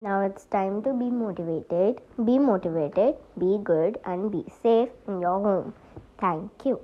Now it's time to be motivated. Be motivated, be good, and be safe in your home. Thank you.